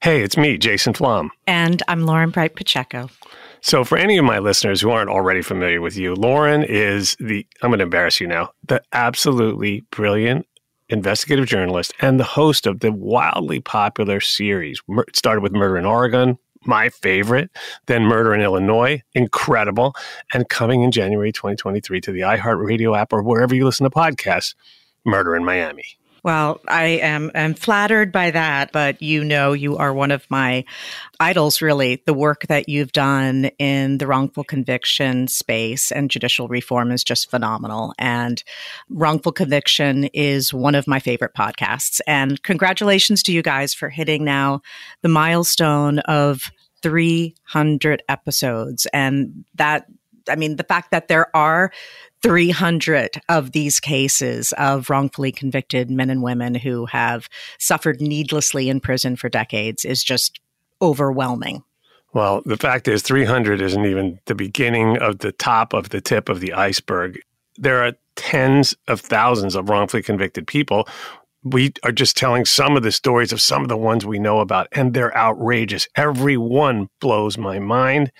Hey, it's me, Jason Flom. And I'm Lauren Bright Pacheco. So, for any of my listeners who aren't already familiar with you, Lauren is the, I'm going to embarrass you now, the absolutely brilliant investigative journalist and the host of the wildly popular series. It started with Murder in Oregon, my favorite, then Murder in Illinois, incredible, and coming in January 2023 to the iHeartRadio app or wherever you listen to podcasts, Murder in Miami. Well, I am am flattered by that, but you know you are one of my idols really. The work that you've done in the wrongful conviction space and judicial reform is just phenomenal. And wrongful conviction is one of my favorite podcasts. And congratulations to you guys for hitting now the milestone of 300 episodes and that I mean, the fact that there are 300 of these cases of wrongfully convicted men and women who have suffered needlessly in prison for decades is just overwhelming. Well, the fact is, 300 isn't even the beginning of the top of the tip of the iceberg. There are tens of thousands of wrongfully convicted people. We are just telling some of the stories of some of the ones we know about, and they're outrageous. Every one blows my mind.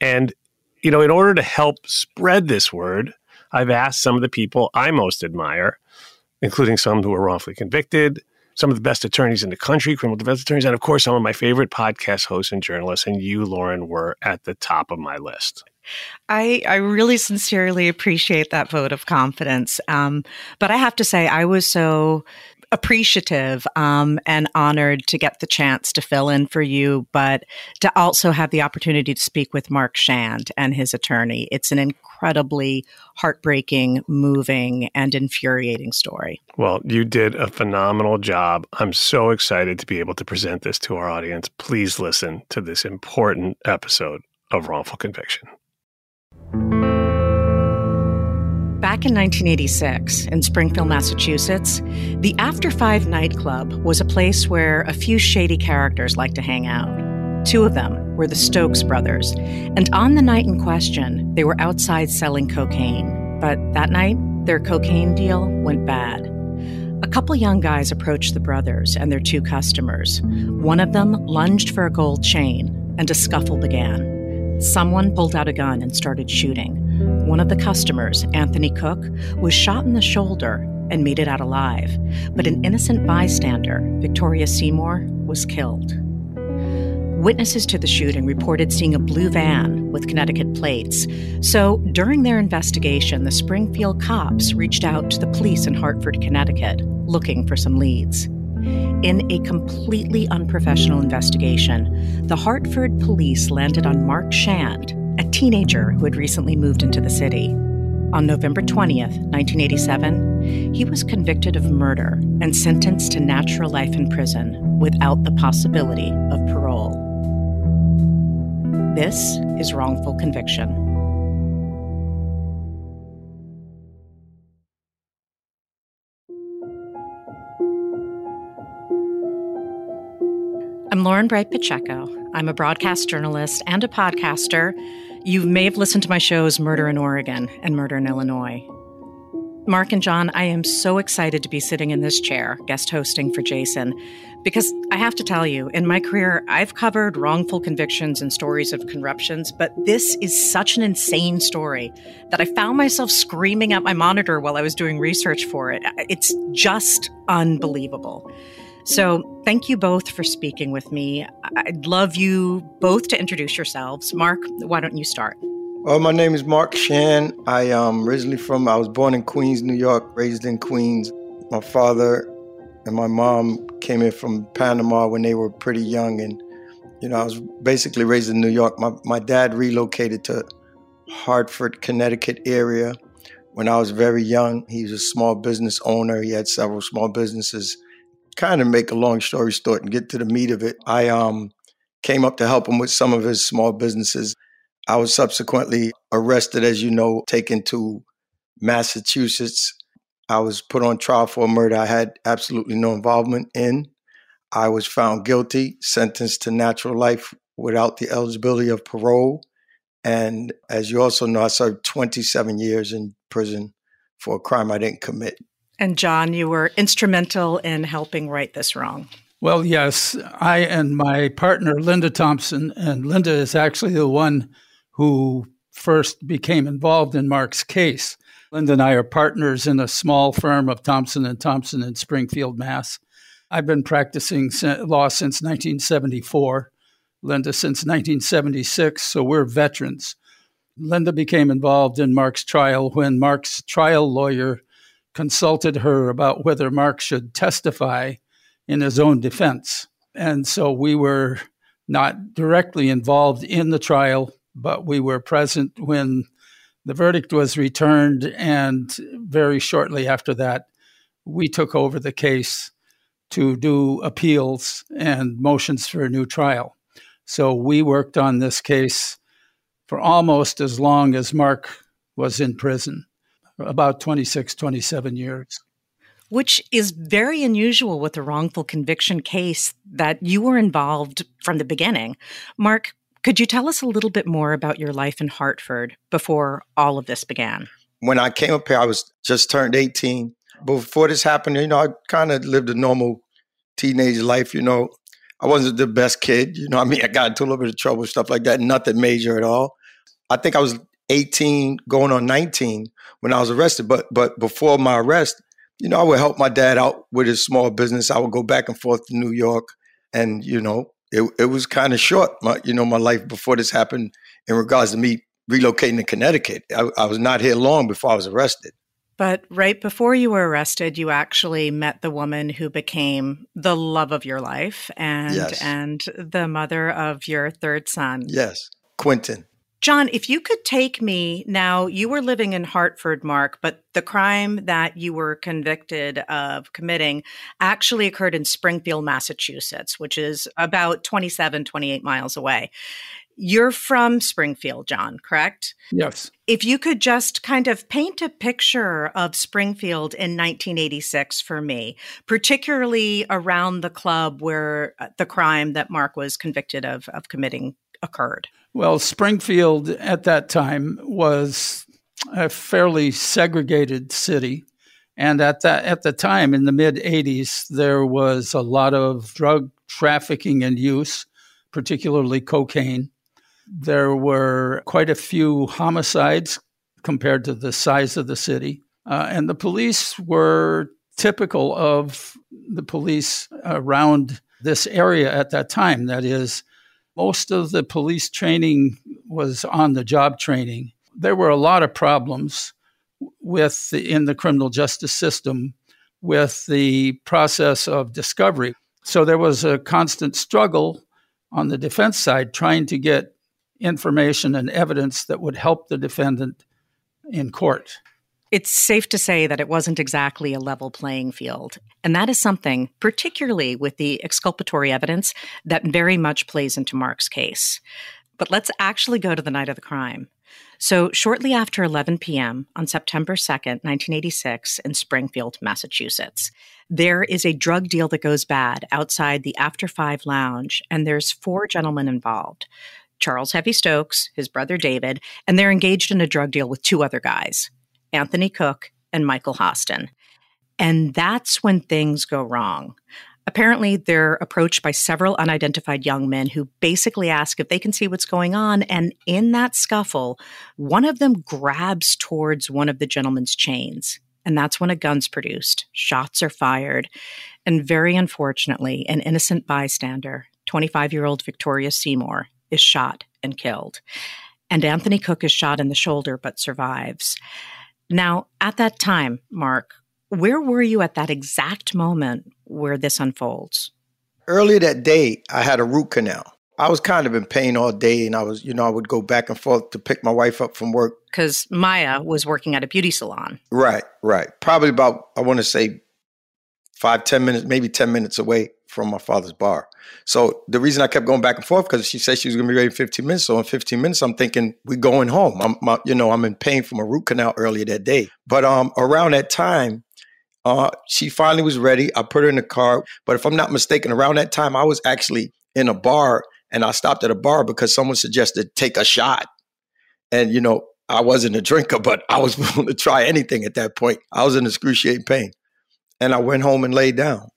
And, you know, in order to help spread this word, I've asked some of the people I most admire, including some who were wrongfully convicted, some of the best attorneys in the country, criminal defense attorneys, and of course, some of my favorite podcast hosts and journalists. And you, Lauren, were at the top of my list. I, I really sincerely appreciate that vote of confidence. Um, but I have to say, I was so appreciative um, and honored to get the chance to fill in for you, but to also have the opportunity to speak with Mark Schand and his attorney. It's an incredibly heartbreaking, moving, and infuriating story. Well, you did a phenomenal job. I'm so excited to be able to present this to our audience. Please listen to this important episode of Wrongful Conviction. Back in 1986, in Springfield, Massachusetts, the After Five nightclub was a place where a few shady characters liked to hang out. Two of them were the Stokes brothers, and on the night in question, they were outside selling cocaine. But that night, their cocaine deal went bad. A couple young guys approached the brothers and their two customers. One of them lunged for a gold chain, and a scuffle began. Someone pulled out a gun and started shooting. One of the customers, Anthony Cook, was shot in the shoulder and made it out alive, but an innocent bystander, Victoria Seymour, was killed. Witnesses to the shooting reported seeing a blue van with Connecticut plates. So, during their investigation, the Springfield cops reached out to the police in Hartford, Connecticut, looking for some leads. In a completely unprofessional investigation, the Hartford police landed on Mark Schand, a teenager who had recently moved into the city. On November 20th, 1987, he was convicted of murder and sentenced to natural life in prison without the possibility of parole. This is wrongful conviction. I'm Lauren Bright Pacheco. I'm a broadcast journalist and a podcaster. You may have listened to my shows Murder in Oregon and Murder in Illinois. Mark and John, I am so excited to be sitting in this chair, guest hosting for Jason, because I have to tell you, in my career, I've covered wrongful convictions and stories of corruptions, but this is such an insane story that I found myself screaming at my monitor while I was doing research for it. It's just unbelievable. So, thank you both for speaking with me. I'd love you both to introduce yourselves. Mark, why don't you start? Well, my name is Mark Schand. I am originally from, I was born in Queens, New York, raised in Queens. My father and my mom came in from Panama when they were pretty young. And, you know, I was basically raised in New York. My, my dad relocated to Hartford, Connecticut area when I was very young. He was a small business owner. He had several small businesses kind of make a long story short and get to the meat of it, I um, came up to help him with some of his small businesses. I was subsequently arrested, as you know, taken to Massachusetts. I was put on trial for a murder I had absolutely no involvement in. I was found guilty, sentenced to natural life without the eligibility of parole. And as you also know, I served 27 years in prison for a crime I didn't commit. And John, you were instrumental in helping right this wrong. Well, yes, I and my partner, Linda Thompson, and Linda is actually the one who first became involved in Mark's case. Linda and I are partners in a small firm of Thompson and Thompson in Springfield, Mass. I've been practicing law since 1974, Linda since 1976, so we're veterans. Linda became involved in Mark's trial when Mark's trial lawyer consulted her about whether Mark should testify in his own defense. And so we were not directly involved in the trial, but we were present when the verdict was returned. And very shortly after that, we took over the case to do appeals and motions for a new trial. So we worked on this case for almost as long as Mark was in prison about 26, 27 years. Which is very unusual with a wrongful conviction case that you were involved from the beginning. Mark, could you tell us a little bit more about your life in Hartford before all of this began? When I came up here, I was just turned 18. Before this happened, you know, I kind of lived a normal teenage life, you know. I wasn't the best kid, you know. I mean, I got into a little bit of trouble, stuff like that, nothing major at all. I think I was 18 going on 19 when I was arrested. But but before my arrest, you know, I would help my dad out with his small business. I would go back and forth to New York, and you know, it it was kind of short. My you know my life before this happened in regards to me relocating to Connecticut. I, I was not here long before I was arrested. But right before you were arrested, you actually met the woman who became the love of your life and yes. and the mother of your third son. Yes, Quentin. John, if you could take me now, you were living in Hartford, Mark, but the crime that you were convicted of committing actually occurred in Springfield, Massachusetts, which is about 27, 28 miles away. You're from Springfield, John, correct? Yes. If you could just kind of paint a picture of Springfield in 1986 for me, particularly around the club where uh, the crime that Mark was convicted of, of committing occurred. Well, Springfield at that time was a fairly segregated city. And at that at the time in the mid 80s there was a lot of drug trafficking and use, particularly cocaine. There were quite a few homicides compared to the size of the city. Uh, and the police were typical of the police around this area at that time. That is, most of the police training was on the job training. There were a lot of problems with the, in the criminal justice system with the process of discovery. So there was a constant struggle on the defense side trying to get information and evidence that would help the defendant in court. It's safe to say that it wasn't exactly a level playing field. And that is something, particularly with the exculpatory evidence, that very much plays into Mark's case. But let's actually go to the night of the crime. So, shortly after 11 p.m. on September 2nd, 1986, in Springfield, Massachusetts, there is a drug deal that goes bad outside the After Five Lounge, and there's four gentlemen involved Charles Heavy Stokes, his brother David, and they're engaged in a drug deal with two other guys, Anthony Cook and Michael Hostin. And that's when things go wrong. Apparently, they're approached by several unidentified young men who basically ask if they can see what's going on. And in that scuffle, one of them grabs towards one of the gentleman's chains. And that's when a gun's produced. Shots are fired. And very unfortunately, an innocent bystander, 25 year old Victoria Seymour, is shot and killed. And Anthony Cook is shot in the shoulder but survives. Now, at that time, Mark, where were you at that exact moment where this unfolds? Earlier that day, I had a root canal. I was kind of in pain all day, and I was, you know, I would go back and forth to pick my wife up from work. Because Maya was working at a beauty salon. Right, right. Probably about, I want to say five, ten minutes, maybe 10 minutes away from my father's bar. So the reason I kept going back and forth because she said she was going to be ready in 15 minutes. So in 15 minutes, I'm thinking we're going home. I'm, my, you know, I'm in pain from a root canal earlier that day. But um, around that time, uh, she finally was ready. I put her in the car. But if I'm not mistaken, around that time, I was actually in a bar and I stopped at a bar because someone suggested take a shot. And, you know, I wasn't a drinker, but I was willing to try anything at that point. I was in excruciating pain. And I went home and laid down.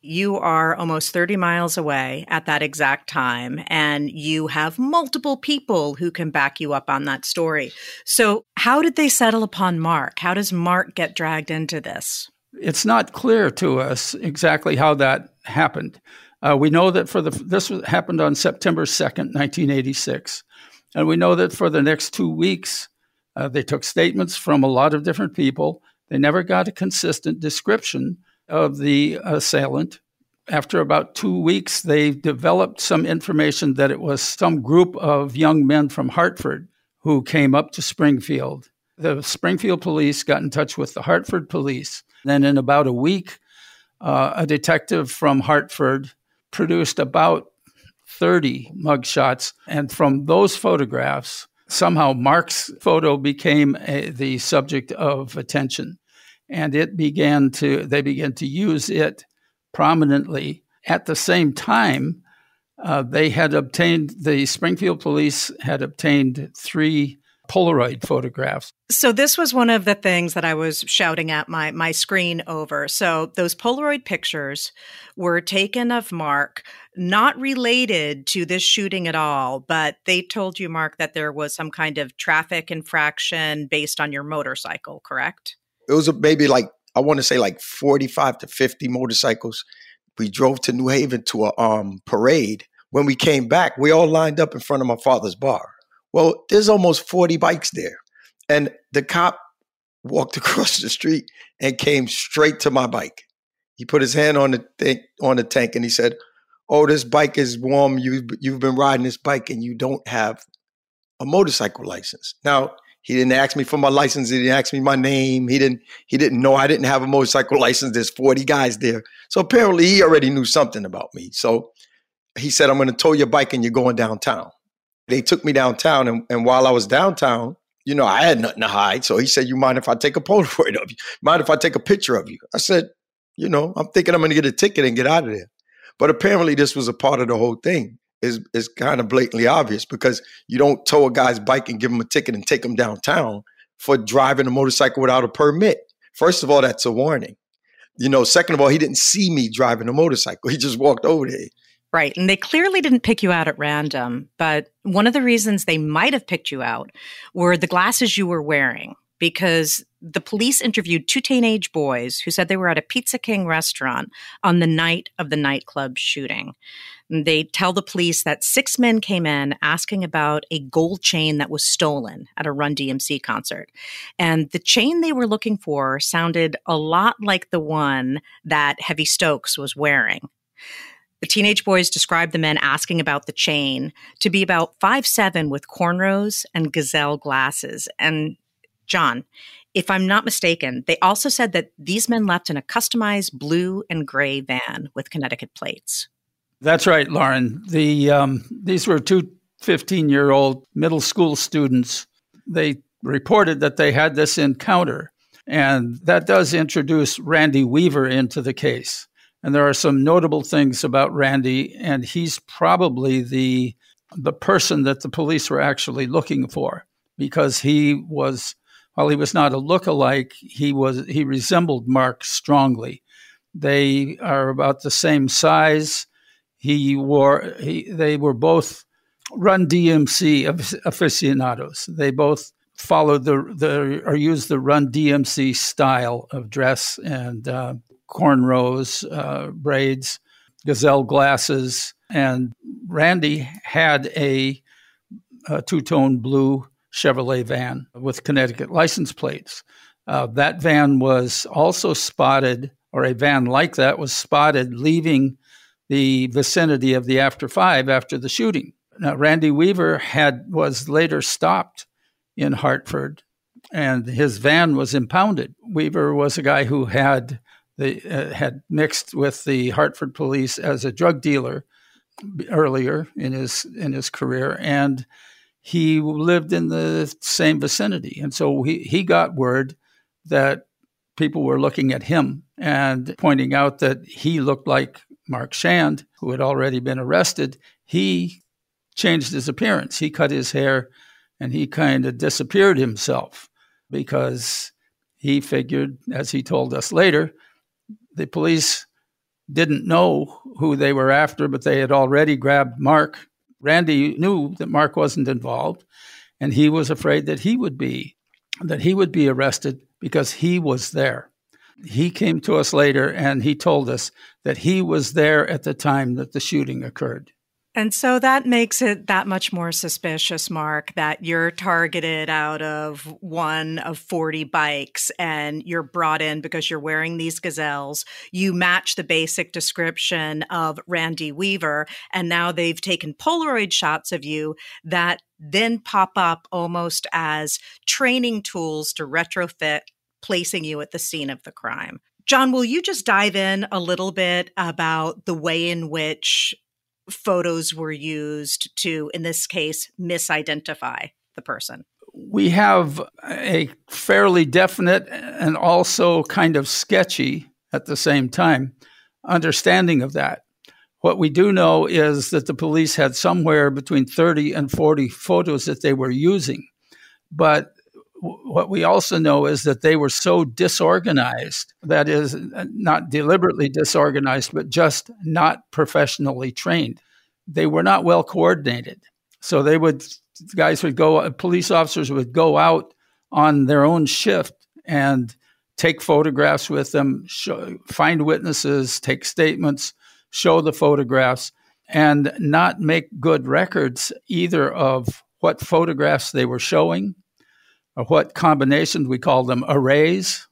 You are almost 30 miles away at that exact time, and you have multiple people who can back you up on that story. So, how did they settle upon Mark? How does Mark get dragged into this? it's not clear to us exactly how that happened. Uh, we know that for the this happened on September second, nineteen eighty six, and we know that for the next two weeks, uh, they took statements from a lot of different people. They never got a consistent description of the assailant. After about two weeks, they developed some information that it was some group of young men from Hartford who came up to Springfield. The Springfield police got in touch with the Hartford police then, in about a week, uh, a detective from Hartford produced about 30 mugshots. And from those photographs, somehow Mark's photo became a, the subject of attention. And it began to, they began to use it prominently. At the same time, uh, they had obtained, the Springfield police had obtained three Polaroid photographs. So this was one of the things that I was shouting at my my screen over. So those Polaroid pictures were taken of Mark, not related to this shooting at all, but they told you Mark that there was some kind of traffic infraction based on your motorcycle, correct? It was maybe like I want to say like 45 to 50 motorcycles. We drove to New Haven to a um, parade. When we came back, we all lined up in front of my father's bar well, there's almost 40 bikes there. And the cop walked across the street and came straight to my bike. He put his hand on the on the tank and he said, "Oh, this bike is warm. You you've been riding this bike and you don't have a motorcycle license." Now, he didn't ask me for my license. He didn't ask me my name. He didn't he didn't know I didn't have a motorcycle license. There's 40 guys there. So apparently he already knew something about me. So he said, I'm going to tow your bike and you're going downtown. They took me downtown, and, and while I was downtown, you know, I had nothing to hide. So he said, You mind if I take a Polaroid of you? Mind if I take a picture of you? I said, You know, I'm thinking I'm going to get a ticket and get out of there. But apparently, this was a part of the whole thing. Is is kind of blatantly obvious because you don't tow a guy's bike and give him a ticket and take him downtown for driving a motorcycle without a permit. First of all, that's a warning. You know, second of all, he didn't see me driving a motorcycle. He just walked over there. Right. And they clearly didn't pick you out at random, but one of the reasons they might have picked you out were the glasses you were wearing because the police interviewed two teenage boys who said they were at a Pizza King restaurant on the night of the nightclub shooting. They tell the police that six men came in asking about a gold chain that was stolen at a Run DMC concert. And the chain they were looking for sounded a lot like the one that Heavy Stokes was wearing. The teenage boys described the men asking about the chain to be about five seven with cornrows and gazelle glasses. And John, if I'm not mistaken, they also said that these men left in a customized blue and gray van with Connecticut plates. That's right, Lauren. The um, these were two 15 year old middle school students. they reported that they had this encounter. And that does introduce Randy Weaver into the case. And there are some notable things about Randy, and he's probably the the person that the police were actually looking for because he was while he was not a look-alike, he was he resembled Mark strongly. They are about the same size. He wore he, they were both Run DMC aficionados. They both followed the, the or used the Run DMC style of dress and uh, cornrows, uh, braids, gazelle glasses, and Randy had a, a two tone blue Chevrolet van with Connecticut license plates. Uh, that van was also spotted, or a van like that was spotted leaving the vicinity of the after five after the shooting. Now, Randy Weaver had was later stopped in Hartford, and his van was impounded. Weaver was a guy who had the, uh, had mixed with the Hartford police as a drug dealer earlier in his in his career, and he lived in the same vicinity, and so he he got word that people were looking at him and pointing out that he looked like Mark Schand, who had already been arrested. He changed his appearance. He cut his hair and he kind of disappeared himself because he figured, as he told us later, the police didn't know who they were after, but they had already grabbed Mark. Randy knew that Mark wasn't involved, and he was afraid that he would be that he would be arrested because he was there. He came to us later and he told us that he was there at the time that the shooting occurred. And so that makes it that much more suspicious, Mark, that you're targeted out of one of 40 bikes and you're brought in because you're wearing these gazelles. You match the basic description of Randy Weaver, and now they've taken Polaroid shots of you that then pop up almost as training tools to retrofit placing you at the scene of the crime. John, will you just dive in a little bit about the way in which photos were used to, in this case, misidentify the person? We have a fairly definite and also kind of sketchy at the same time understanding of that. What we do know is that the police had somewhere between 30 and 40 photos that they were using. But what we also know is that they were so disorganized that is not deliberately disorganized but just not professionally trained. They were not well coordinated. So they would guys would go police officers would go out on their own shift and take photographs with them show, find witnesses take statements show the photographs and not make good records either of what photographs they were showing or what combinations we call them arrays,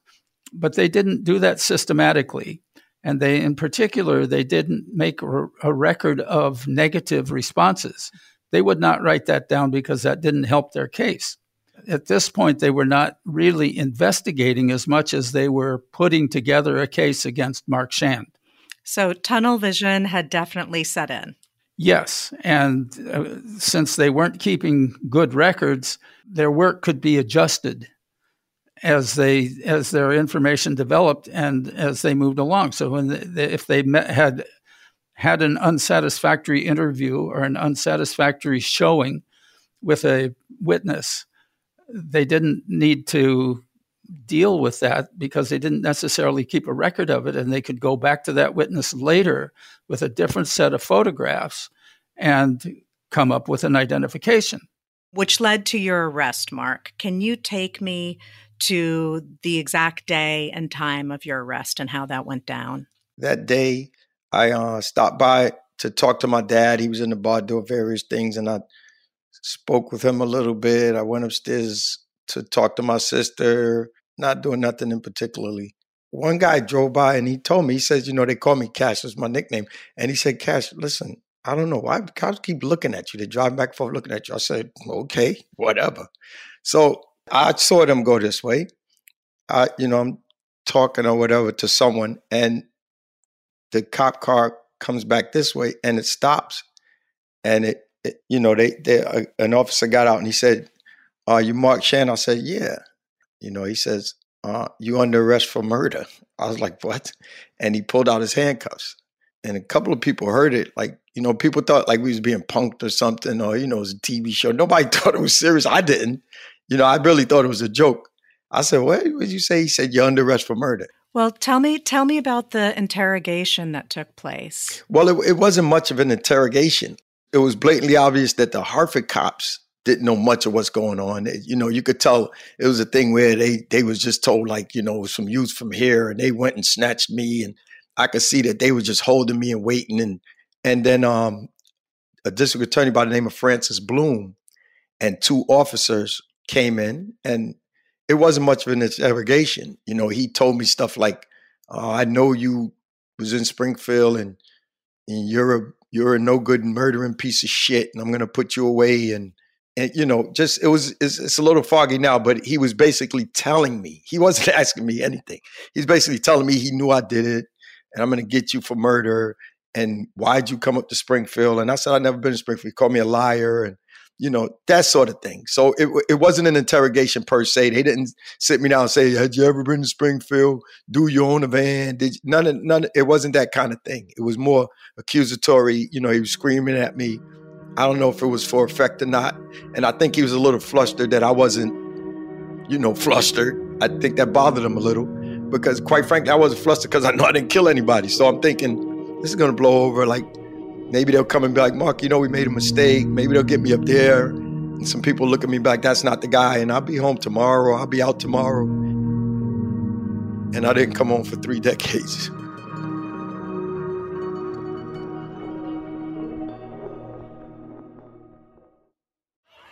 but they didn't do that systematically. And they, in particular, they didn't make a record of negative responses. They would not write that down because that didn't help their case. At this point, they were not really investigating as much as they were putting together a case against Mark Schand. So tunnel vision had definitely set in. Yes. And uh, since they weren't keeping good records, their work could be adjusted as they as their information developed and as they moved along. So when they, if they met, had had an unsatisfactory interview or an unsatisfactory showing with a witness, they didn't need to deal with that because they didn't necessarily keep a record of it and they could go back to that witness later with a different set of photographs and come up with an identification which led to your arrest mark can you take me to the exact day and time of your arrest and how that went down that day i uh, stopped by to talk to my dad he was in the bar doing various things and i spoke with him a little bit i went upstairs to talk to my sister, not doing nothing in particularly. One guy drove by and he told me, he says, you know, they call me Cash, that's my nickname. And he said, Cash, listen, I don't know why cops keep looking at you. They drive back and forth looking at you. I said, okay, whatever. So I saw them go this way. I, you know, I'm talking or whatever to someone, and the cop car comes back this way and it stops. And it, it you know, they, they, uh, an officer got out and he said, Are you Mark Schand? I said, Yeah. You know, he says, uh, You under arrest for murder. I was like, What? And he pulled out his handcuffs. And a couple of people heard it. Like, you know, people thought like we was being punked or something, or, you know, it was a TV show. Nobody thought it was serious. I didn't. You know, I really thought it was a joke. I said, What did you say? He said, You're under arrest for murder. Well, tell me, tell me about the interrogation that took place. Well, it, it wasn't much of an interrogation. It was blatantly obvious that the Hartford cops didn't know much of what's going on. It, you know, you could tell it was a thing where they they was just told like, you know, some youth from here, and they went and snatched me, and I could see that they were just holding me and waiting, and and then um, a district attorney by the name of Francis Bloom and two officers came in, and it wasn't much of an interrogation. You know, he told me stuff like, uh, "I know you was in Springfield, and, and you're a you're a no good murdering piece of shit, and I'm gonna put you away." And and you know, just it was it's, it's, a little foggy now, but he was basically telling me he wasn't asking me anything. He's basically telling me he knew I did it, and I'm gonna get you for murder. And why'd you come up to Springfield? And I said I've never been to Springfield. He called me a liar, and you know, that sort of thing. So it, it wasn't an interrogation per se. They didn't sit me down and say, "Had you ever been to Springfield? Do you own a van?" Did you? none of none. It wasn't that kind of thing. It was more accusatory. You know, he was screaming at me. I don't know if it was for effect or not, and I think he was a little flustered that I wasn't, you know, flustered. I think that bothered him a little because, quite frankly, I wasn't flustered because I know I didn't kill anybody. So I'm thinking this is going to blow over like Maybe they'll come and be like, Mark, you know, we made a mistake. Maybe they'll get me up there. And some people look at me like, that's not the guy. And I'll be home tomorrow. I'll be out tomorrow. And I didn't come home for three decades.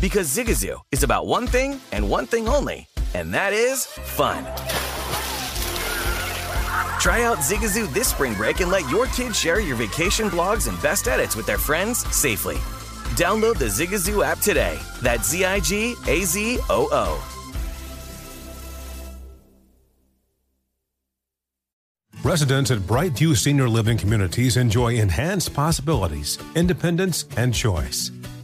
Because Zigazoo is about one thing and one thing only, and that is fun. Try out Zigazoo this spring break and let your kids share your vacation blogs and best edits with their friends safely. Download the Zigazoo app today. That's Z I G A Z O O. Residents at Brightview Senior Living Communities enjoy enhanced possibilities, independence, and choice.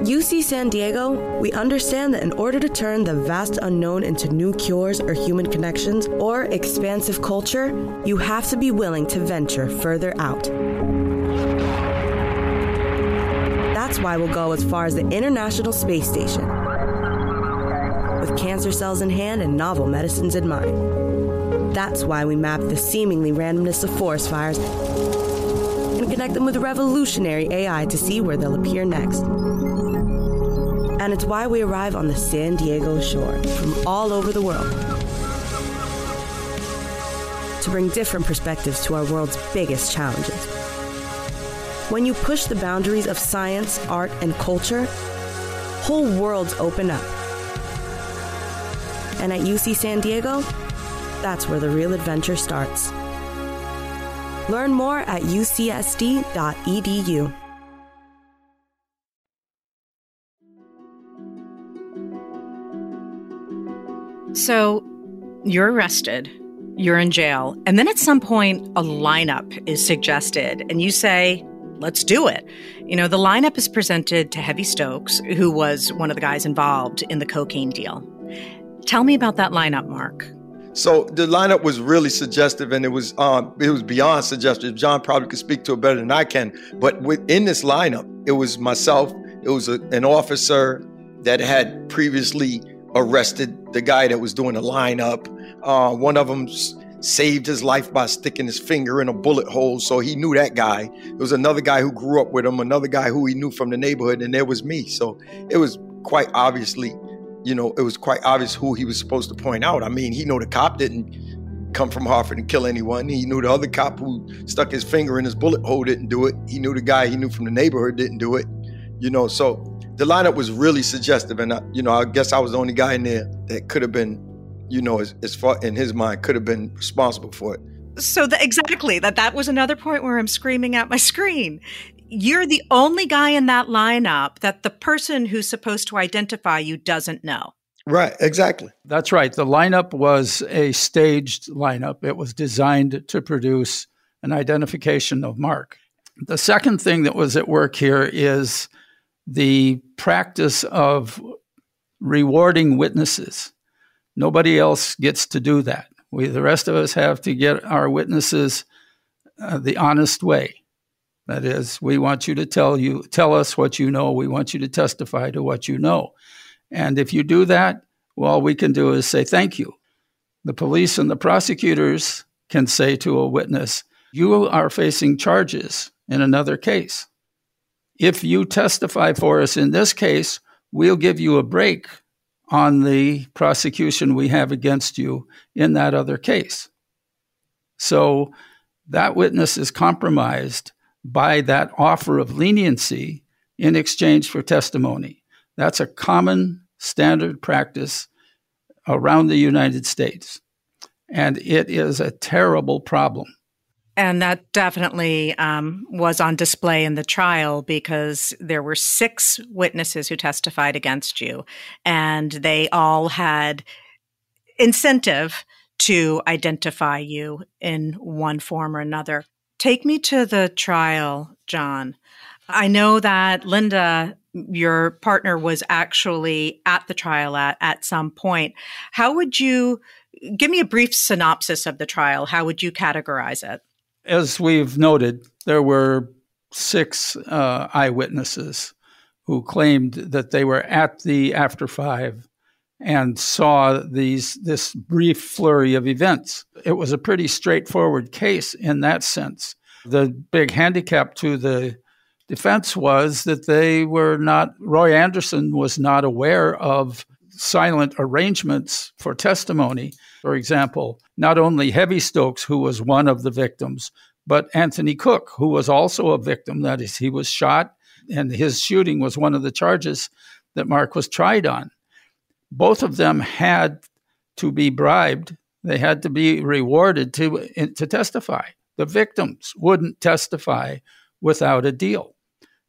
At UC San Diego, we understand that in order to turn the vast unknown into new cures or human connections or expansive culture, you have to be willing to venture further out. That's why we'll go as far as the International Space Station. With cancer cells in hand and novel medicines in mind. That's why we map the seemingly randomness of forest fires and connect them with revolutionary AI to see where they'll appear next and it's why we arrive on the San Diego shore from all over the world to bring different perspectives to our world's biggest challenges. When you push the boundaries of science, art, and culture, whole worlds open up. And at UC San Diego, that's where the real adventure starts. Learn more at ucsd.edu. So you're arrested, you're in jail, and then at some point, a lineup is suggested, and you say, Let's do it. You know, the lineup is presented to Heavy Stokes, who was one of the guys involved in the cocaine deal. Tell me about that lineup, Mark. So the lineup was really suggestive, and it was um, it was beyond suggestive. John probably could speak to it better than I can. But within this lineup, it was myself, It was a, an officer that had previously arrested the guy that was doing the lineup. Uh, one of them saved his life by sticking his finger in a bullet hole, so he knew that guy. There was another guy who grew up with him, another guy who he knew from the neighborhood, and there was me. So it was quite obviously, you know, it was quite obvious who he was supposed to point out. I mean, he knew the cop didn't come from Hartford and kill anyone. He knew the other cop who stuck his finger in his bullet hole didn't do it. He knew the guy he knew from the neighborhood didn't do it. You know, so the lineup was really suggestive, and I, you know, I guess I was the only guy in there that could have been, you know, as, as far in his mind, could have been responsible for it. So the, exactly that that was another point where I'm screaming at my screen. You're the only guy in that lineup that the person who's supposed to identify you doesn't know. Right, exactly. That's right. The lineup was a staged lineup. It was designed to produce an identification of Mark. The second thing that was at work here is the practice of rewarding witnesses. Nobody else gets to do that. We, the rest of us, have to get our witnesses uh, the honest way. That is, we want you to tell you, tell us what you know. We want you to testify to what you know. And if you do that, well, all we can do is say thank you. The police and the prosecutors can say to a witness, You are facing charges in another case. If you testify for us in this case, we'll give you a break on the prosecution we have against you in that other case. So that witness is compromised by that offer of leniency in exchange for testimony. That's a common standard practice around the United States. And it is a terrible problem. And that definitely um, was on display in the trial because there were six witnesses who testified against you, and they all had incentive to identify you in one form or another. Take me to the trial, John. I know that Linda your partner was actually at the trial at, at some point. How would you give me a brief synopsis of the trial? How would you categorize it? As we've noted, there were six uh, eyewitnesses who claimed that they were at the after five and saw these this brief flurry of events. It was a pretty straightforward case in that sense. The big handicap to the defense was that they were not, Roy Anderson was not aware of silent arrangements for testimony. For example, not only Heavy Stokes, who was one of the victims, but Anthony Cook, who was also a victim. That is, he was shot, and his shooting was one of the charges that Mark was tried on. Both of them had to be bribed, they had to be rewarded to, to testify. The victims wouldn't testify without a deal.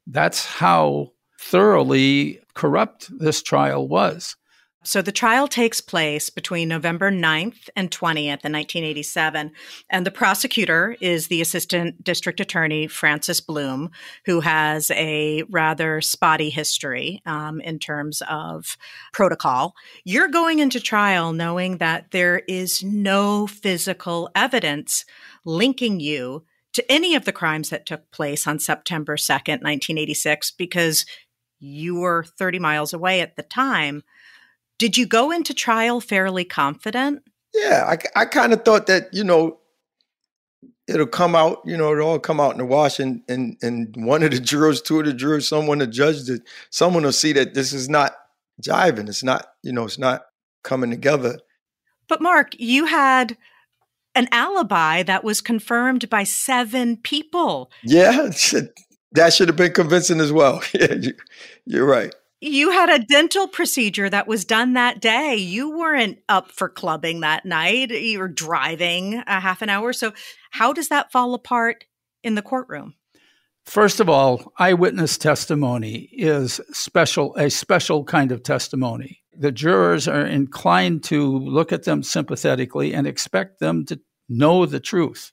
That's how thoroughly corrupt this trial was. So the trial takes place between November 9th and 20th in 1987. And the prosecutor is the assistant district attorney, Francis Bloom, who has a rather spotty history um, in terms of protocol. You're going into trial knowing that there is no physical evidence linking you to any of the crimes that took place on September 2nd, 1986, because you were 30 miles away at the time. Did you go into trial fairly confident? Yeah, I, I kind of thought that, you know, it'll come out, you know, it'll all come out in the wash and, and, and one of the jurors, two of the jurors, someone that judge it, someone will see that this is not jiving. It's not, you know, it's not coming together. But Mark, you had an alibi that was confirmed by seven people. Yeah, that should have been convincing as well. Yeah, you're right. You had a dental procedure that was done that day. You weren't up for clubbing that night. You were driving a half an hour. So, how does that fall apart in the courtroom? First of all, eyewitness testimony is special a special kind of testimony the jurors are inclined to look at them sympathetically and expect them to know the truth.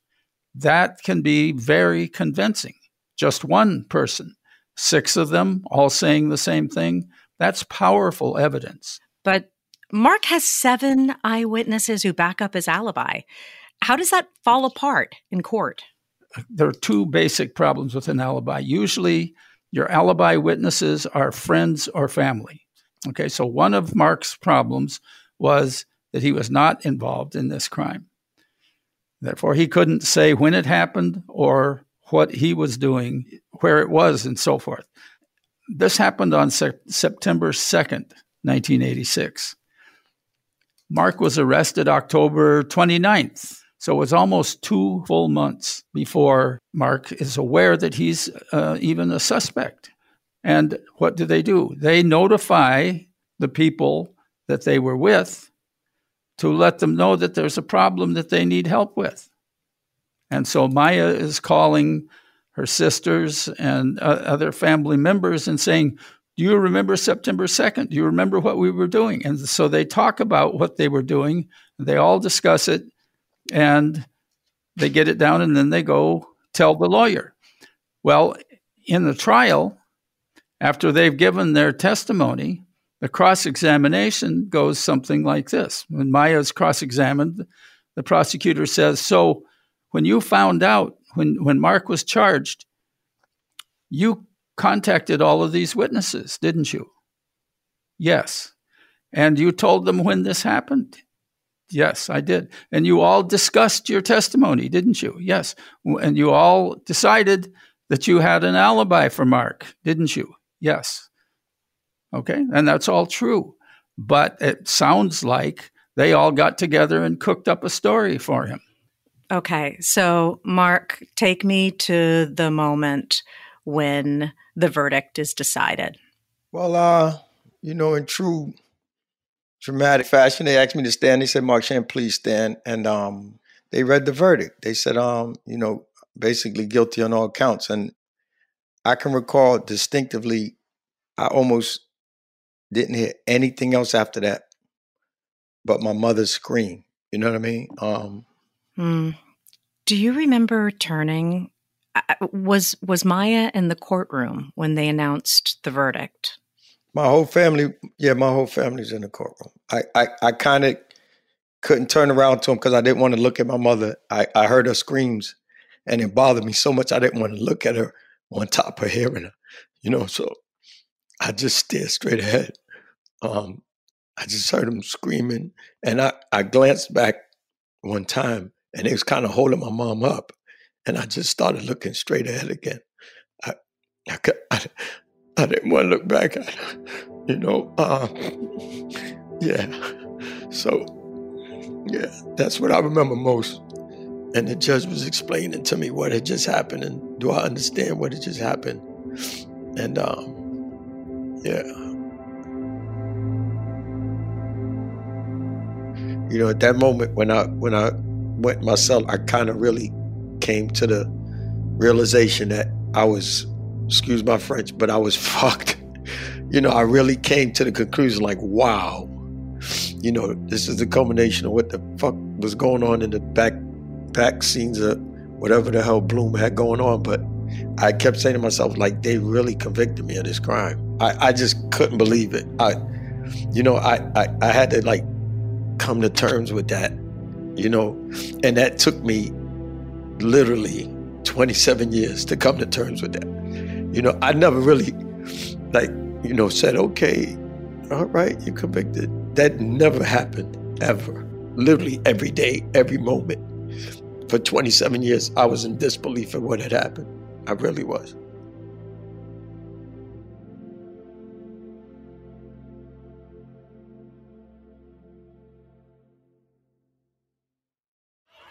That can be very convincing. Just one person, six of them all saying the same thing, that's powerful evidence. But Mark has seven eyewitnesses who back up his alibi. How does that fall apart in court? There are two basic problems with an alibi. Usually, your alibi witnesses are friends or family. Okay, so one of Mark's problems was that he was not involved in this crime. Therefore, he couldn't say when it happened or what he was doing, where it was, and so forth. This happened on se- September 2nd, 1986. Mark was arrested October 29th. So it was almost two full months before Mark is aware that he's uh, even a suspect. And what do they do? They notify the people that they were with to let them know that there's a problem that they need help with. And so Maya is calling her sisters and uh, other family members and saying, Do you remember September 2nd? Do you remember what we were doing? And so they talk about what they were doing. They all discuss it and they get it down and then they go tell the lawyer. Well, in the trial, after they've given their testimony, the cross examination goes something like this. When Maya is cross examined, the prosecutor says, So when you found out, when, when Mark was charged, you contacted all of these witnesses, didn't you? Yes. And you told them when this happened? Yes, I did. And you all discussed your testimony, didn't you? Yes. And you all decided that you had an alibi for Mark, didn't you? Yes. Okay. And that's all true. But it sounds like they all got together and cooked up a story for him. Okay. So, Mark, take me to the moment when the verdict is decided. Well, uh, you know, in true dramatic fashion, they asked me to stand. They said, Mark Schand, please stand. And um, they read the verdict. They said, um, you know, basically guilty on all counts. And I can recall distinctively, I almost didn't hear anything else after that but my mother's scream. You know what I mean? Um, mm. Do you remember turning? Was was Maya in the courtroom when they announced the verdict? My whole family, yeah, my whole family's in the courtroom. I, I, I kind of couldn't turn around to him because I didn't want to look at my mother. I, I heard her screams, and it bothered me so much. I didn't want to look at her on top of hearing her, you know. So I just stared straight ahead. Um, I just heard him screaming, and I, I glanced back one time, and it was kind of holding my mom up, and I just started looking straight ahead again. I, I, I, I didn't want to look back at you know. Uh, yeah, so yeah, that's what I remember most. And the judge was explaining to me what had just happened, and do I understand what had just happened? And um, yeah. you know, at that moment when I when I went myself, I kind of really came to the realization that I was, excuse my French, but I was fucked. You know, I really came to the conclusion like, wow, you know, this is the culmination of what the fuck was going on in the back back scenes of whatever the hell Bloom had going on. But I kept saying to myself, like, they really convicted me of this crime. I, I just couldn't believe it. I, you know, I, I, I had to like come to terms with that, you know, and that took me literally 27 years to come to terms with that. You know, I never really, like, you know, said, okay, all right, you're convicted. That never happened, ever. Literally every day, every moment. For 27 years, I was in disbelief of what had happened. I really was.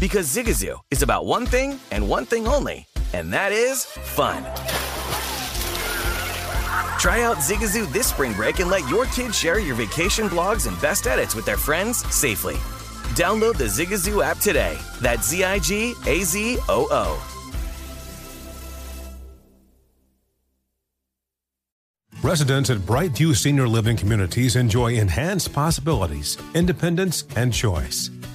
Because Zigazoo is about one thing and one thing only, and that is fun. Try out Zigazoo this spring break and let your kids share your vacation blogs and best edits with their friends safely. Download the Zigazoo app today. That's Z I G A Z O O. Residents at Brightview Senior Living Communities enjoy enhanced possibilities, independence, and choice.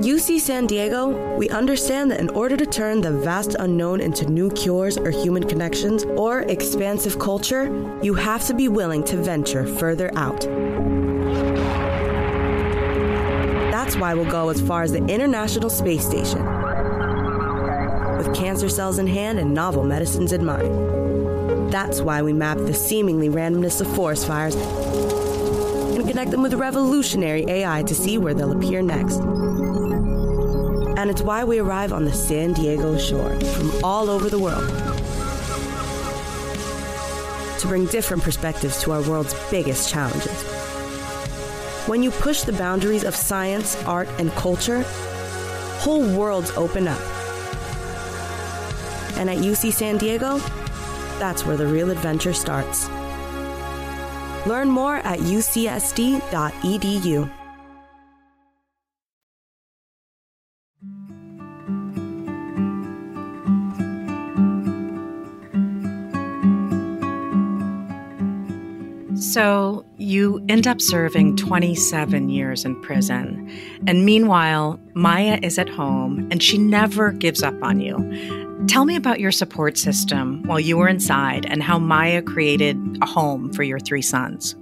UC San Diego, we understand that in order to turn the vast unknown into new cures or human connections or expansive culture, you have to be willing to venture further out. That's why we'll go as far as the International Space Station. With cancer cells in hand and novel medicines in mind. That's why we map the seemingly randomness of forest fires and connect them with revolutionary AI to see where they'll appear next. And it's why we arrive on the San Diego shore from all over the world to bring different perspectives to our world's biggest challenges. When you push the boundaries of science, art, and culture, whole worlds open up. And at UC San Diego, that's where the real adventure starts. Learn more at ucsd.edu. So you end up serving 27 years in prison. And meanwhile, Maya is at home and she never gives up on you. Tell me about your support system while you were inside and how Maya created a home for your three sons.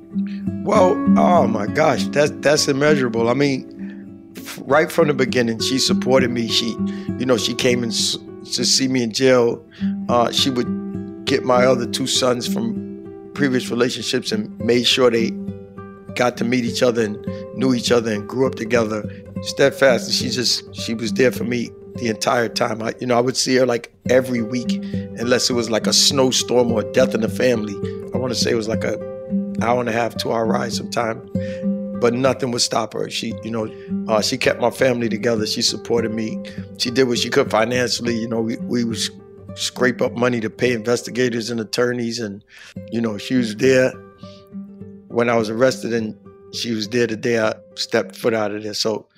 Well, oh my gosh, that's that's immeasurable. I mean, right from the beginning, she supported me. She, you know, she came and to see me in jail. Uh, she would get my other two sons from previous relationships and made sure they got to meet each other and knew each other and grew up together. Steadfast, and she just she was there for me the entire time. I, you know, I would see her like every week, unless it was like a snowstorm or a death in the family. I want to say it was like a hour and a half, two hour ride sometime. But nothing would stop her. She, you know, uh, she kept my family together. She supported me. She did what she could financially. You know, we we was scrape up money to pay investigators and attorneys, and you know, she was there when I was arrested, and she was there the day I stepped foot out of there. So,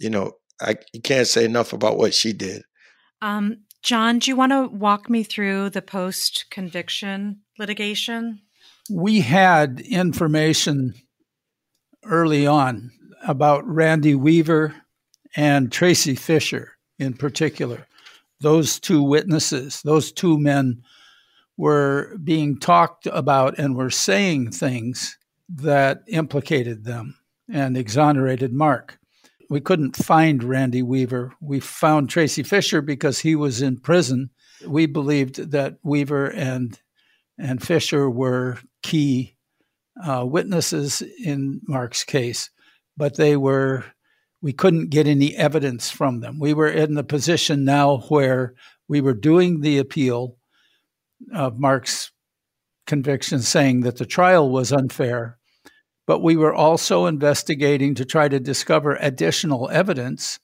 you know, I you can't say enough about what she did. Um, John, do you want to walk me through the post conviction litigation? We had information early on about Randy Weaver and Tracy Fisher in particular. Those two witnesses, those two men were being talked about and were saying things that implicated them and exonerated Mark. We couldn't find Randy Weaver. We found Tracy Fisher because he was in prison. We believed that Weaver and and Fisher were key uh, witnesses in Mark's case, but they were we couldn't get any evidence from them. We were in the position now where we were doing the appeal of Mark's conviction, saying that the trial was unfair, but we were also investigating to try to discover additional evidence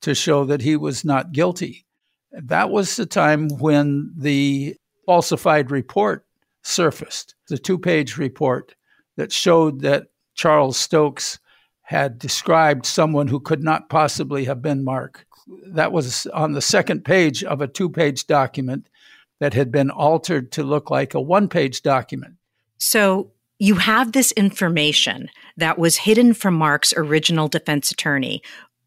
to show that he was not guilty. That was the time when the falsified report surfaced, the two page report that showed that Charles Stokes had described someone who could not possibly have been Mark. That was on the second page of a two page document that had been altered to look like a one page document. So you have this information that was hidden from Mark's original defense attorney.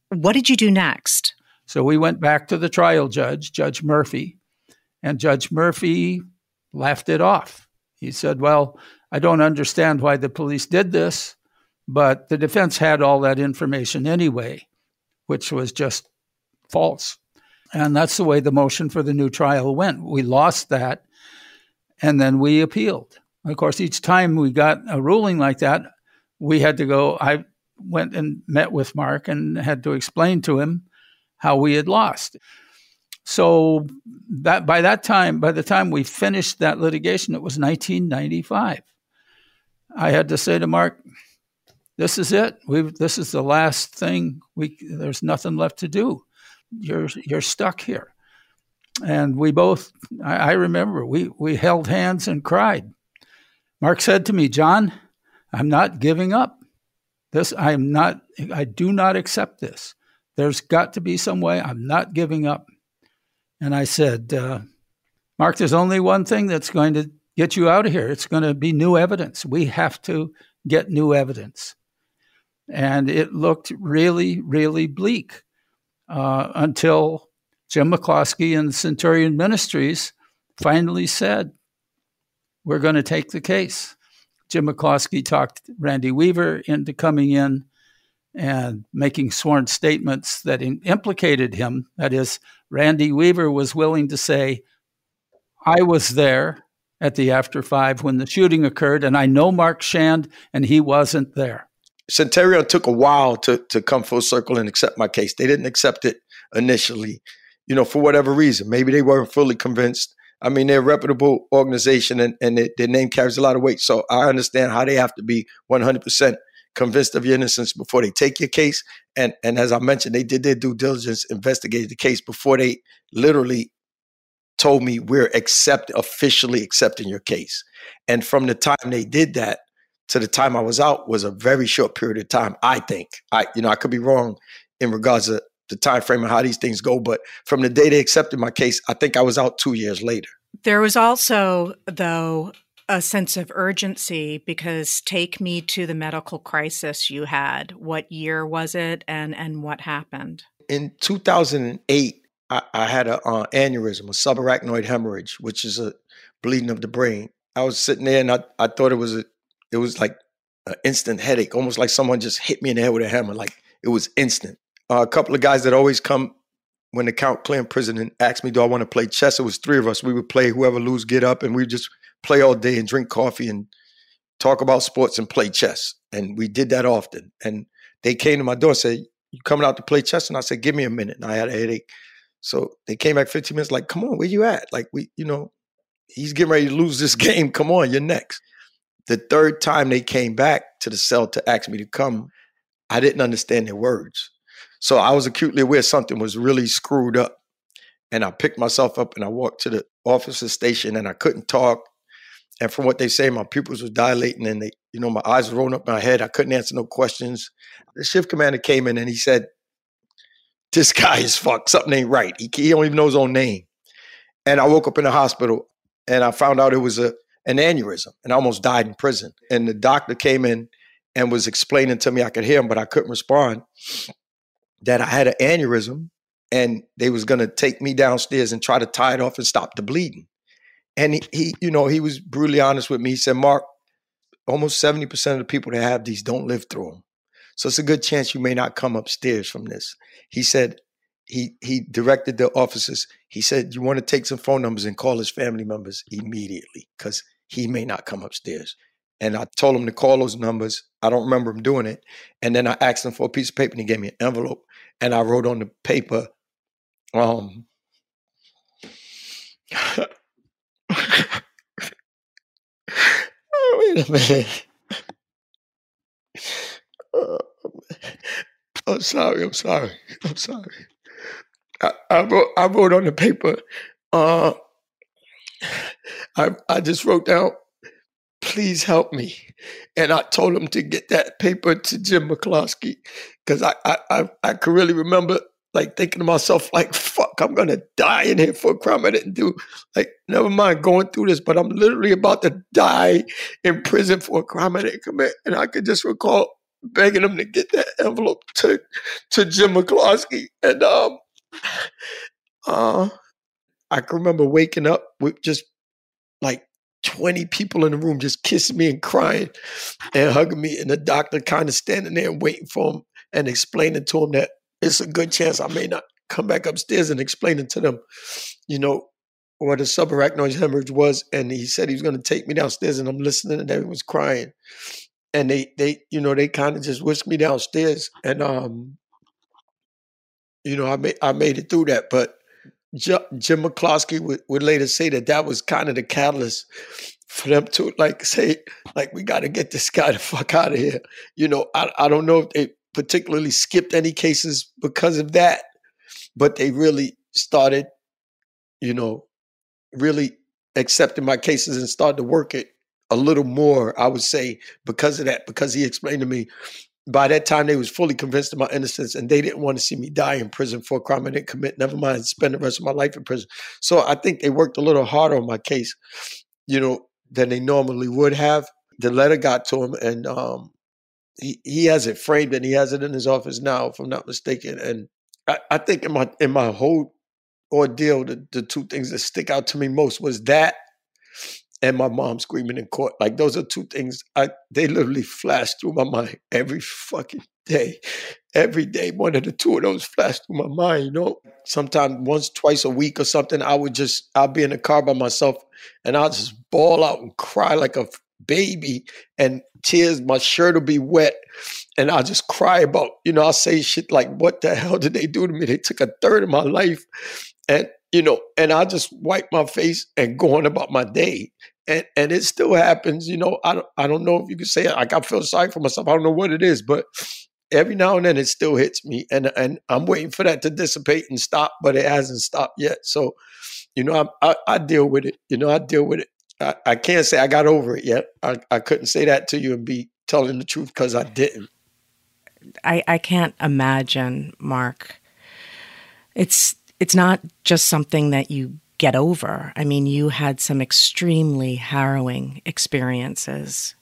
What did you do next? So we went back to the trial judge, Judge Murphy, and Judge Murphy laughed it off. He said, Well, I don't understand why the police did this, but the defense had all that information anyway, which was just false. And that's the way the motion for the new trial went. We lost that, and then we appealed. Of course, each time we got a ruling like that, we had to go. I went and met with Mark and had to explain to him how we had lost. So that by that time, by the time we finished that litigation, it was 1995. I had to say to Mark, "This is it. we this is the last thing. We there's nothing left to do. You're you're stuck here." And we both, I, I remember, we we held hands and cried. Mark said to me, "John, I'm not giving up. This I'm not. I do not accept this. There's got to be some way. I'm not giving up." And I said, uh, Mark, there's only one thing that's going to get you out of here. It's going to be new evidence. We have to get new evidence. And it looked really, really bleak uh, until Jim McCloskey and Centurion Ministries finally said, We're going to take the case. Jim McCloskey talked Randy Weaver into coming in and making sworn statements that implicated him. That is, Randy Weaver was willing to say, I was there at the after five when the shooting occurred, and I know Mark Schand, and he wasn't there. Centurion took a while to, to come full circle and accept my case. They didn't accept it initially, you know, for whatever reason. Maybe they weren't fully convinced. I mean, they're a reputable organization and, and their name carries a lot of weight. So I understand how they have to be 100% convinced of your innocence before they take your case. And and as I mentioned, they did their due diligence, investigated the case before they literally told me we're accept officially accepting your case. And from the time they did that to the time I was out was a very short period of time. I think I you know I could be wrong in regards to the time frame of how these things go, but from the day they accepted my case, I think I was out two years later. There was also, though, a sense of urgency because take me to the medical crisis you had. What year was it and, and what happened? In 2008, I, I had an uh, aneurysm, a subarachnoid hemorrhage, which is a bleeding of the brain. I was sitting there and I, I thought it was a, it was like an instant headache, almost like someone just hit me in the head with a hammer. Like it was instant. Uh, a couple of guys that always come when the count clear in prison and asked me, "Do I want to play chess?" It was three of us. We would play whoever lose, get up, and we just play all day and drink coffee and talk about sports and play chess. And we did that often. And they came to my door and said, You coming out to play chess? And I said, Give me a minute. And I had a headache. So they came back 15 minutes, like, come on, where you at? Like, we, you know, he's getting ready to lose this game. Come on, you're next. The third time they came back to the cell to ask me to come, I didn't understand their words. So I was acutely aware something was really screwed up. And I picked myself up and I walked to the officer station and I couldn't talk. And from what they say, my pupils were dilating and they, you know, my eyes were rolling up my head. I couldn't answer no questions. The shift commander came in and he said, This guy is fucked. Something ain't right. He, he don't even know his own name. And I woke up in the hospital and I found out it was a an aneurysm and almost died in prison. And the doctor came in and was explaining to me, I could hear him, but I couldn't respond, that I had an aneurysm and they was gonna take me downstairs and try to tie it off and stop the bleeding. And he, he, you know, he was brutally honest with me. He said, Mark, almost 70% of the people that have these don't live through them. So it's a good chance you may not come upstairs from this. He said, he he directed the officers. He said, You want to take some phone numbers and call his family members immediately because he may not come upstairs. And I told him to call those numbers. I don't remember him doing it. And then I asked him for a piece of paper and he gave me an envelope. And I wrote on the paper, um, oh, wait a minute. Oh, I'm sorry. I'm sorry. I'm sorry. I, I, wrote. I wrote on the paper. Uh, I I just wrote down, "Please help me," and I told him to get that paper to Jim McCloskey because I, I I I can really remember like thinking to myself, like, fuck, I'm gonna die in here for a crime I didn't do. Like, never mind going through this, but I'm literally about to die in prison for a crime I didn't commit. And I could just recall begging him to get that envelope to to Jim McCloskey. And um uh I can remember waking up with just like 20 people in the room just kissing me and crying and hugging me, and the doctor kind of standing there and waiting for him and explaining to him that it's a good chance I may not come back upstairs and explain it to them, you know, what a subarachnoid hemorrhage was. And he said he was going to take me downstairs, and I'm listening, and everyone's crying. And they, they, you know, they kind of just whisked me downstairs, and um, you know, I made I made it through that. But J- Jim McCloskey would, would later say that that was kind of the catalyst for them to like say like we got to get this guy the fuck out of here. You know, I I don't know if they particularly skipped any cases because of that, but they really started, you know, really accepting my cases and started to work it a little more. I would say because of that, because he explained to me. By that time, they was fully convinced of my innocence, and they didn't want to see me die in prison for a crime I didn't commit. Never mind, spend the rest of my life in prison. So I think they worked a little harder on my case, you know, than they normally would have. The letter got to him, and um, he he has it framed, and he has it in his office now, if I'm not mistaken. And I, I think in my in my whole ordeal, the, the two things that stick out to me most was that and my mom screaming in court. Like those are two things I they literally flash through my mind every fucking day. Every day, one of the two of those flash through my mind, you know. Sometimes once, twice a week or something, I would just I'll be in the car by myself and I'll just bawl out and cry like a baby and tears, my shirt will be wet and I'll just cry about, you know, I'll say shit like, what the hell did they do to me? They took a third of my life. And, you know, and I just wipe my face and go on about my day and and it still happens. You know, I don't I don't know if you can say it. Like I feel sorry for myself. I don't know what it is, but every now and then it still hits me, and and I'm waiting for that to dissipate and stop, but it hasn't stopped yet. So, you know, I I, I deal with it. You know, I deal with it. I, I can't say I got over it yet. I, I couldn't say that to you and be telling the truth because I didn't. I, I can't imagine, Mark. It's it's not just something that you get over. I mean, you had some extremely harrowing experiences,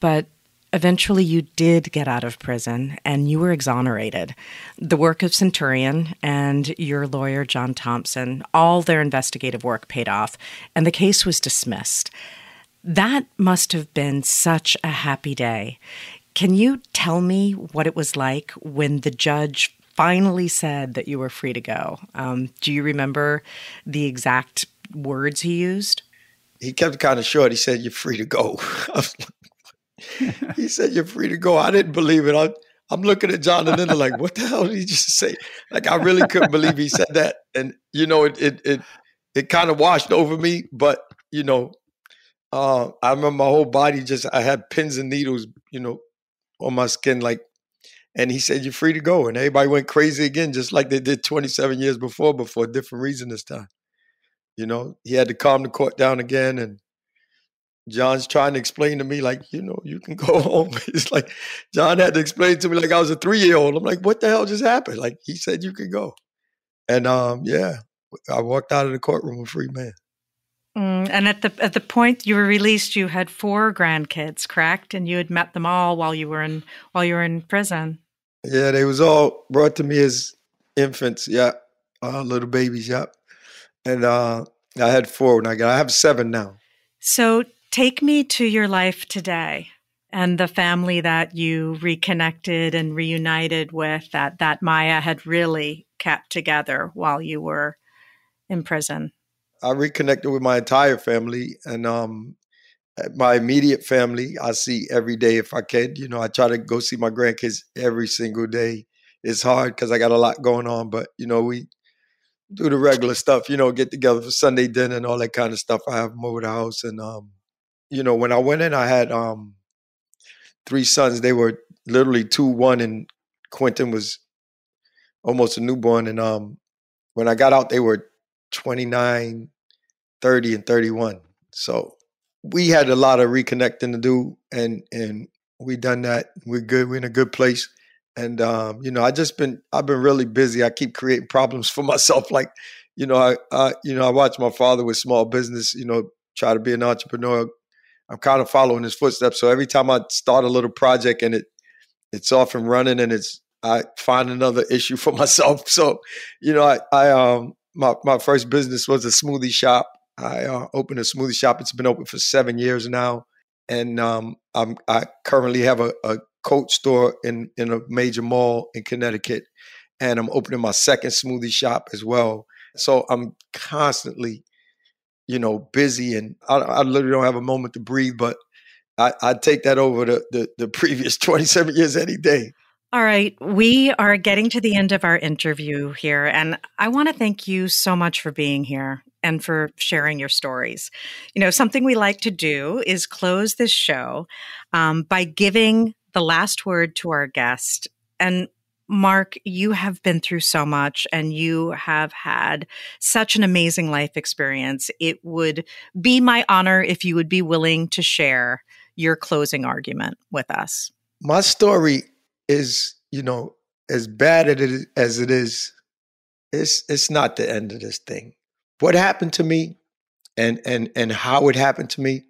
but eventually you did get out of prison and you were exonerated. The work of Centurion and your lawyer, John Thompson, all their investigative work paid off, and the case was dismissed. That must have been such a happy day. Can you tell me what it was like when the judge finally said that you were free to go. Um, do you remember the exact words he used? He kept kind of short. He said, You're free to go. he said, You're free to go. I didn't believe it. I, I'm looking at John and then like, What the hell did he just say? Like, I really couldn't believe he said that. And, you know, it, it, it, it kind of washed over me. But, you know, uh, I remember my whole body just, I had pins and needles, you know, on my skin, like and he said, You're free to go. And everybody went crazy again, just like they did 27 years before, but for a different reason this time. You know, he had to calm the court down again. And John's trying to explain to me, like, you know, you can go home. It's like John had to explain to me like I was a three year old. I'm like, what the hell just happened? Like he said you could go. And um, yeah, I walked out of the courtroom a free man. Mm, and at the at the point you were released, you had four grandkids, correct? And you had met them all while you were in while you were in prison. Yeah, they was all brought to me as infants. Yeah, uh, little babies. Yeah, and uh, I had four when I got. I have seven now. So take me to your life today and the family that you reconnected and reunited with. That that Maya had really kept together while you were in prison. I reconnected with my entire family, and um, my immediate family I see every day if I can. You know, I try to go see my grandkids every single day. It's hard because I got a lot going on, but you know, we do the regular stuff. You know, get together for Sunday dinner and all that kind of stuff. I have them over the house, and um, you know, when I went in, I had um, three sons. They were literally two, one, and Quentin was almost a newborn. And um, when I got out, they were 29, 30, and 31. So we had a lot of reconnecting to do, and and we done that. We're good. We're in a good place. And um, you know, I just been I've been really busy. I keep creating problems for myself. Like, you know, I, I you know I watch my father with small business. You know, try to be an entrepreneur. I'm kind of following his footsteps. So every time I start a little project and it it's off and running, and it's I find another issue for myself. So, you know, I, I um my my first business was a smoothie shop, I uh, opened a smoothie shop. It's been open for seven years now, and um, I'm, I currently have a, a coat store in in a major mall in Connecticut, and I'm opening my second smoothie shop as well. So I'm constantly, you know, busy, and I, I literally don't have a moment to breathe. But I, I take that over the, the the previous 27 years any day. All right, we are getting to the end of our interview here, and I want to thank you so much for being here and for sharing your stories. You know, something we like to do is close this show um, by giving the last word to our guest. And Mark, you have been through so much and you have had such an amazing life experience. It would be my honor if you would be willing to share your closing argument with us. My story is, you know, as bad as it is, it's it's not the end of this thing. What happened to me, and and and how it happened to me,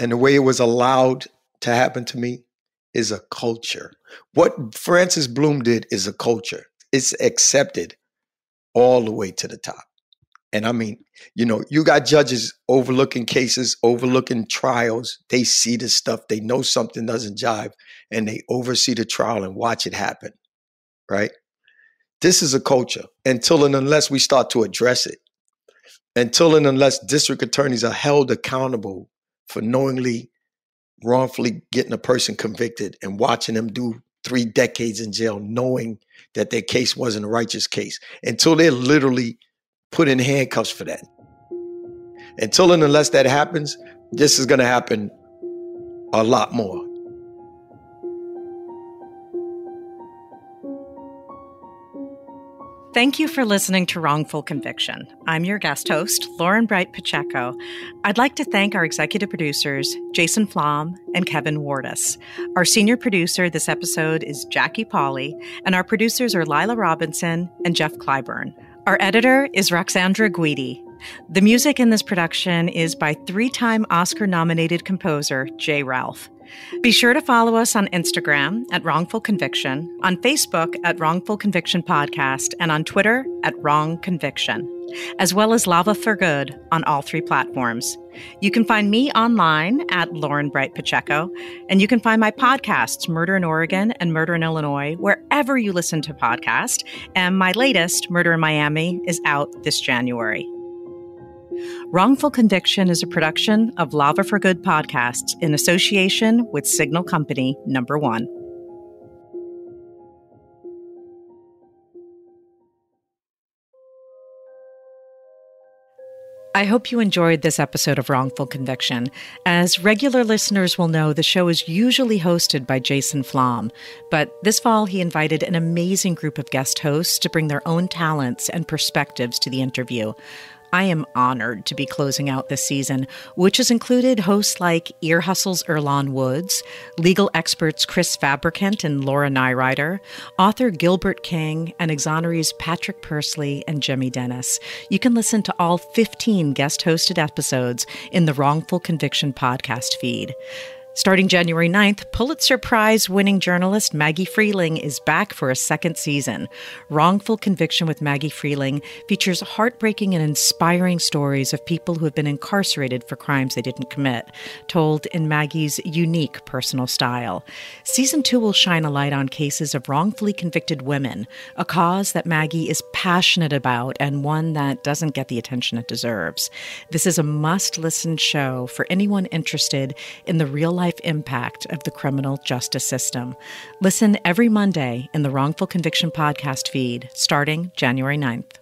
and the way it was allowed to happen to me, is a culture. What Francis Bloom did is a culture. It's accepted all the way to the top. And I mean, you know, you got judges overlooking cases, overlooking trials. They see the stuff, they know something doesn't jive, and they oversee the trial and watch it happen. Right? This is a culture until and unless we start to address it, until and unless district attorneys are held accountable for knowingly, wrongfully getting a person convicted and watching them do three decades in jail, knowing that their case wasn't a righteous case, until they're literally put in handcuffs for that. Until and unless that happens, this is going to happen a lot more. Thank you for listening to Wrongful Conviction. I'm your guest host, Lauren Bright Pacheco. I'd like to thank our executive producers, Jason Flom and Kevin Wardus. Our senior producer this episode is Jackie Pauley, and our producers are Lila Robinson and Jeff Clyburn. Our editor is Roxandra Guidi. The music in this production is by three time Oscar nominated composer J. Ralph. Be sure to follow us on Instagram at Wrongful Conviction, on Facebook at Wrongful Conviction Podcast, and on Twitter at Wrong Conviction, as well as Lava for Good on all three platforms. You can find me online at Lauren Bright Pacheco, and you can find my podcasts, Murder in Oregon and Murder in Illinois, wherever you listen to podcasts. And my latest, Murder in Miami, is out this January. Wrongful Conviction is a production of Lava for Good podcasts in association with Signal Company Number One. I hope you enjoyed this episode of Wrongful Conviction. As regular listeners will know, the show is usually hosted by Jason Flom, but this fall he invited an amazing group of guest hosts to bring their own talents and perspectives to the interview. I am honored to be closing out this season, which has included hosts like Ear Hustle's Earlonne Woods, legal experts Chris Fabricant and Laura Nirider, author Gilbert King, and exonerees Patrick Pursley and Jimmy Dennis. You can listen to all 15 guest hosted episodes in the Wrongful Conviction podcast feed. Starting January 9th, Pulitzer Prize winning journalist Maggie Freleng is back for a second season. Wrongful Conviction with Maggie Freleng features heartbreaking and inspiring stories of people who have been incarcerated for crimes they didn't commit, told in Maggie's unique personal style. Season 2 will shine a light on cases of wrongfully convicted women, a cause that Maggie is passionate about and one that doesn't get the attention it deserves. This is a must listen show for anyone interested in the real life impact of the criminal justice system. Listen every Monday in the Wrongful Conviction podcast feed starting January 9th.